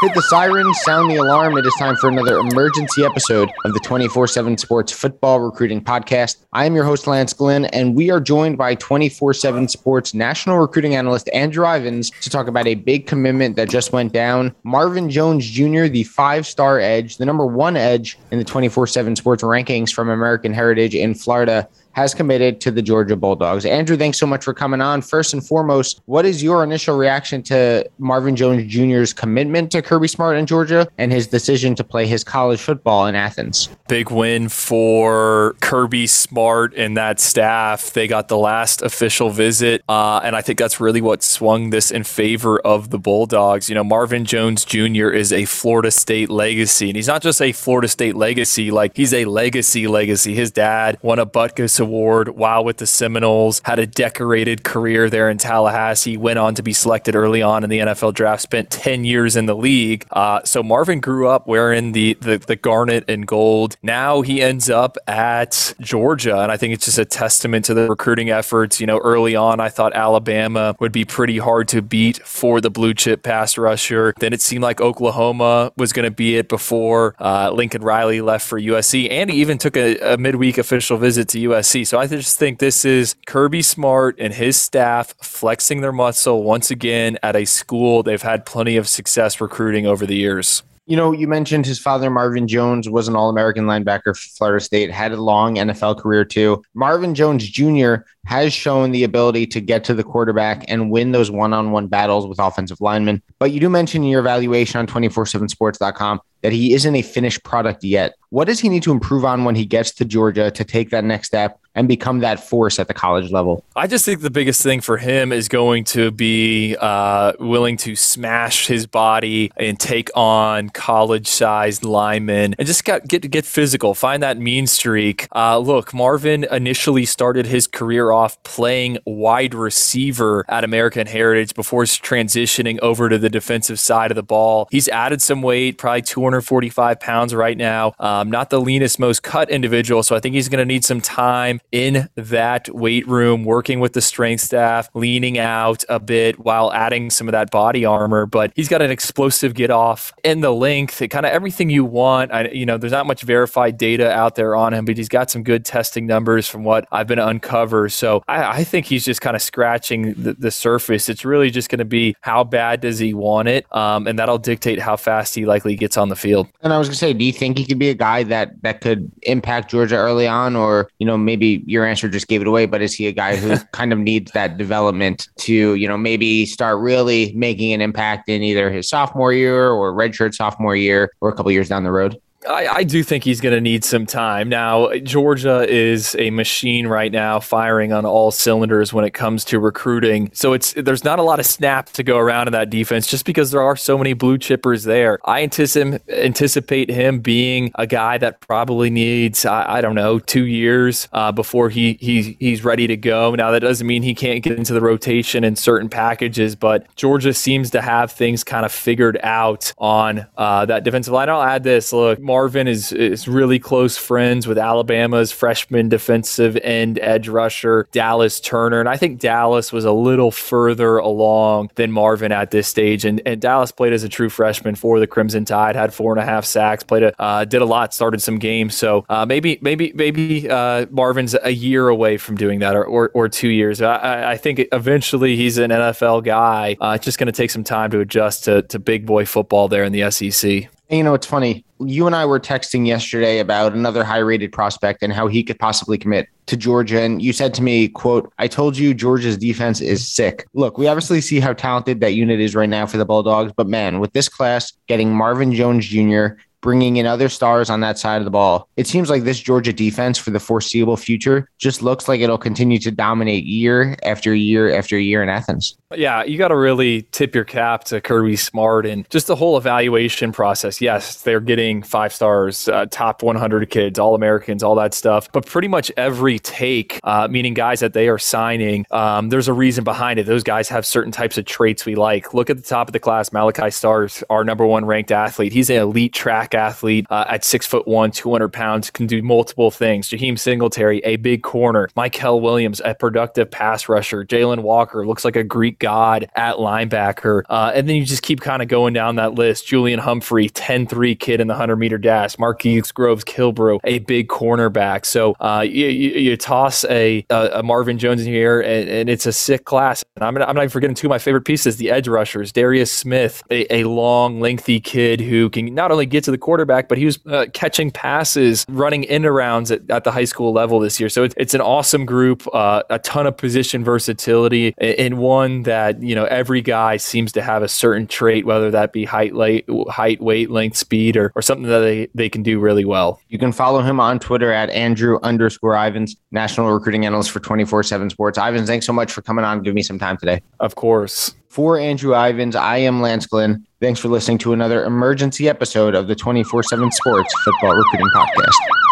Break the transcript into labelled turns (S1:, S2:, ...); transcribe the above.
S1: Hit the siren, sound the alarm. It is time for another emergency episode of the 24 7 Sports Football Recruiting Podcast. I am your host, Lance Glenn, and we are joined by 24 7 Sports national recruiting analyst Andrew Ivins to talk about a big commitment that just went down. Marvin Jones Jr., the five star edge, the number one edge in the 24 7 Sports rankings from American Heritage in Florida has committed to the Georgia Bulldogs. Andrew, thanks so much for coming on. First and foremost, what is your initial reaction to Marvin Jones Jr.'s commitment to Kirby Smart in Georgia and his decision to play his college football in Athens?
S2: Big win for Kirby Smart and that staff. They got the last official visit, uh, and I think that's really what swung this in favor of the Bulldogs. You know, Marvin Jones Jr. is a Florida State legacy, and he's not just a Florida State legacy, like he's a legacy legacy. His dad won a Butkus Award while with the Seminoles, had a decorated career there in Tallahassee, went on to be selected early on in the NFL draft, spent 10 years in the league. Uh, so Marvin grew up wearing the, the, the garnet and gold. Now he ends up at Georgia, and I think it's just a testament to the recruiting efforts. You know, early on, I thought Alabama would be pretty hard to beat for the blue chip pass rusher. Then it seemed like Oklahoma was going to be it before uh, Lincoln Riley left for USC, and he even took a, a midweek official visit to USC. So I just think this is Kirby Smart and his staff flexing their muscle once again at a school they've had plenty of success recruiting over the years.
S1: You know, you mentioned his father, Marvin Jones, was an All American linebacker for Florida State, had a long NFL career too. Marvin Jones Jr. has shown the ability to get to the quarterback and win those one on one battles with offensive linemen. But you do mention in your evaluation on 247sports.com that he isn't a finished product yet. What does he need to improve on when he gets to Georgia to take that next step and become that force at the college level?
S2: I just think the biggest thing for him is going to be uh, willing to smash his body and take on college-sized linemen and just get get physical, find that mean streak. Uh, look, Marvin initially started his career off playing wide receiver at American Heritage before transitioning over to the defensive side of the ball. He's added some weight, probably 245 pounds right now. Um, not the leanest, most cut individual, so I think he's going to need some time in that weight room, working with the strength staff, leaning out a bit while adding some of that body armor. But he's got an explosive get off in the length, kind of everything you want. I, you know, there's not much verified data out there on him, but he's got some good testing numbers from what I've been uncover. So I, I think he's just kind of scratching the, the, surface. It's really just going to be how bad does he want it, um, and that'll dictate how fast he likely gets on the field.
S1: And I was going to say, do you think he could be a guy that that could impact Georgia early on, or you know maybe your answer just gave it away, but is he a guy who kind of needs that development to, you know, maybe start really making an impact in either his sophomore year or redshirt sophomore year or a couple years down the road?
S2: I, I, do think he's going to need some time. Now, Georgia is a machine right now, firing on all cylinders when it comes to recruiting. So it's there's not a lot of snaps to go around in that defense, just because there are so many blue chippers there. I anticipate anticipate him being a guy that probably needs I, I don't know two years uh, before he he he's ready to go. Now that doesn't mean he can't get into the rotation in certain packages, but Georgia seems to have things kind of figured out on uh, that defensive line. I'll add this: look. Marvin is is really close friends with Alabama's freshman defensive end edge rusher Dallas Turner, and I think Dallas was a little further along than Marvin at this stage. And, and Dallas played as a true freshman for the Crimson Tide, had four and a half sacks, played a uh, did a lot, started some games. So uh, maybe maybe maybe uh, Marvin's a year away from doing that, or or, or two years. I, I, think eventually he's an NFL guy. Uh, it's just going to take some time to adjust to to big boy football there in the SEC.
S1: You know, it's funny. You and I were texting yesterday about another high rated prospect and how he could possibly commit to Georgia. And you said to me, quote, I told you Georgia's defense is sick. Look, we obviously see how talented that unit is right now for the Bulldogs, but man, with this class getting Marvin Jones Jr., bringing in other stars on that side of the ball. It seems like this Georgia defense for the foreseeable future just looks like it'll continue to dominate year after year after year in Athens.
S2: Yeah, you got to really tip your cap to Kirby Smart and just the whole evaluation process. Yes, they're getting five stars, uh, top 100 kids, all Americans, all that stuff. But pretty much every take, uh, meaning guys that they are signing, um, there's a reason behind it. Those guys have certain types of traits we like. Look at the top of the class, Malachi Starks, our number one ranked athlete. He's an elite track athlete uh, at six foot one, 200 pounds, can do multiple things. Jaheim Singletary, a big corner. Mykel Williams, a productive pass rusher. Jalon Walker looks like a Greek god at linebacker. Uh, and then you just keep kind of going down that list. Julian Humphrey, 10 3 kid in the 100 meter dash. Marquise Groves Killebrew, a big cornerback. So uh, you, you, you, toss a, a, Marvin Jones in here, and, and it's a sick class. And I'm, I'm not even forgetting two of my favorite pieces the edge rushers. Darris Smith, a, a long, lengthy kid who can not only get to the quarterback, but he was uh, catching passes, running in arounds at, at the high school level this year. So it's, it's an awesome group, uh, a ton of position versatility, and one that you know every guy seems to have a certain trait, whether that be height, late, height, weight, length, speed, or, or something that they, they can do really well.
S1: You can follow him on Twitter at Andrew underscore Ivins, national recruiting analyst for 24 7 Sports. Ivins, thanks so much for coming on Give me some time today.
S2: Of course.
S1: For Andrew Ivins, I am Lance Glenn. Thanks for listening to another emergency episode of the 24 7 Sports Football Recruiting Podcast.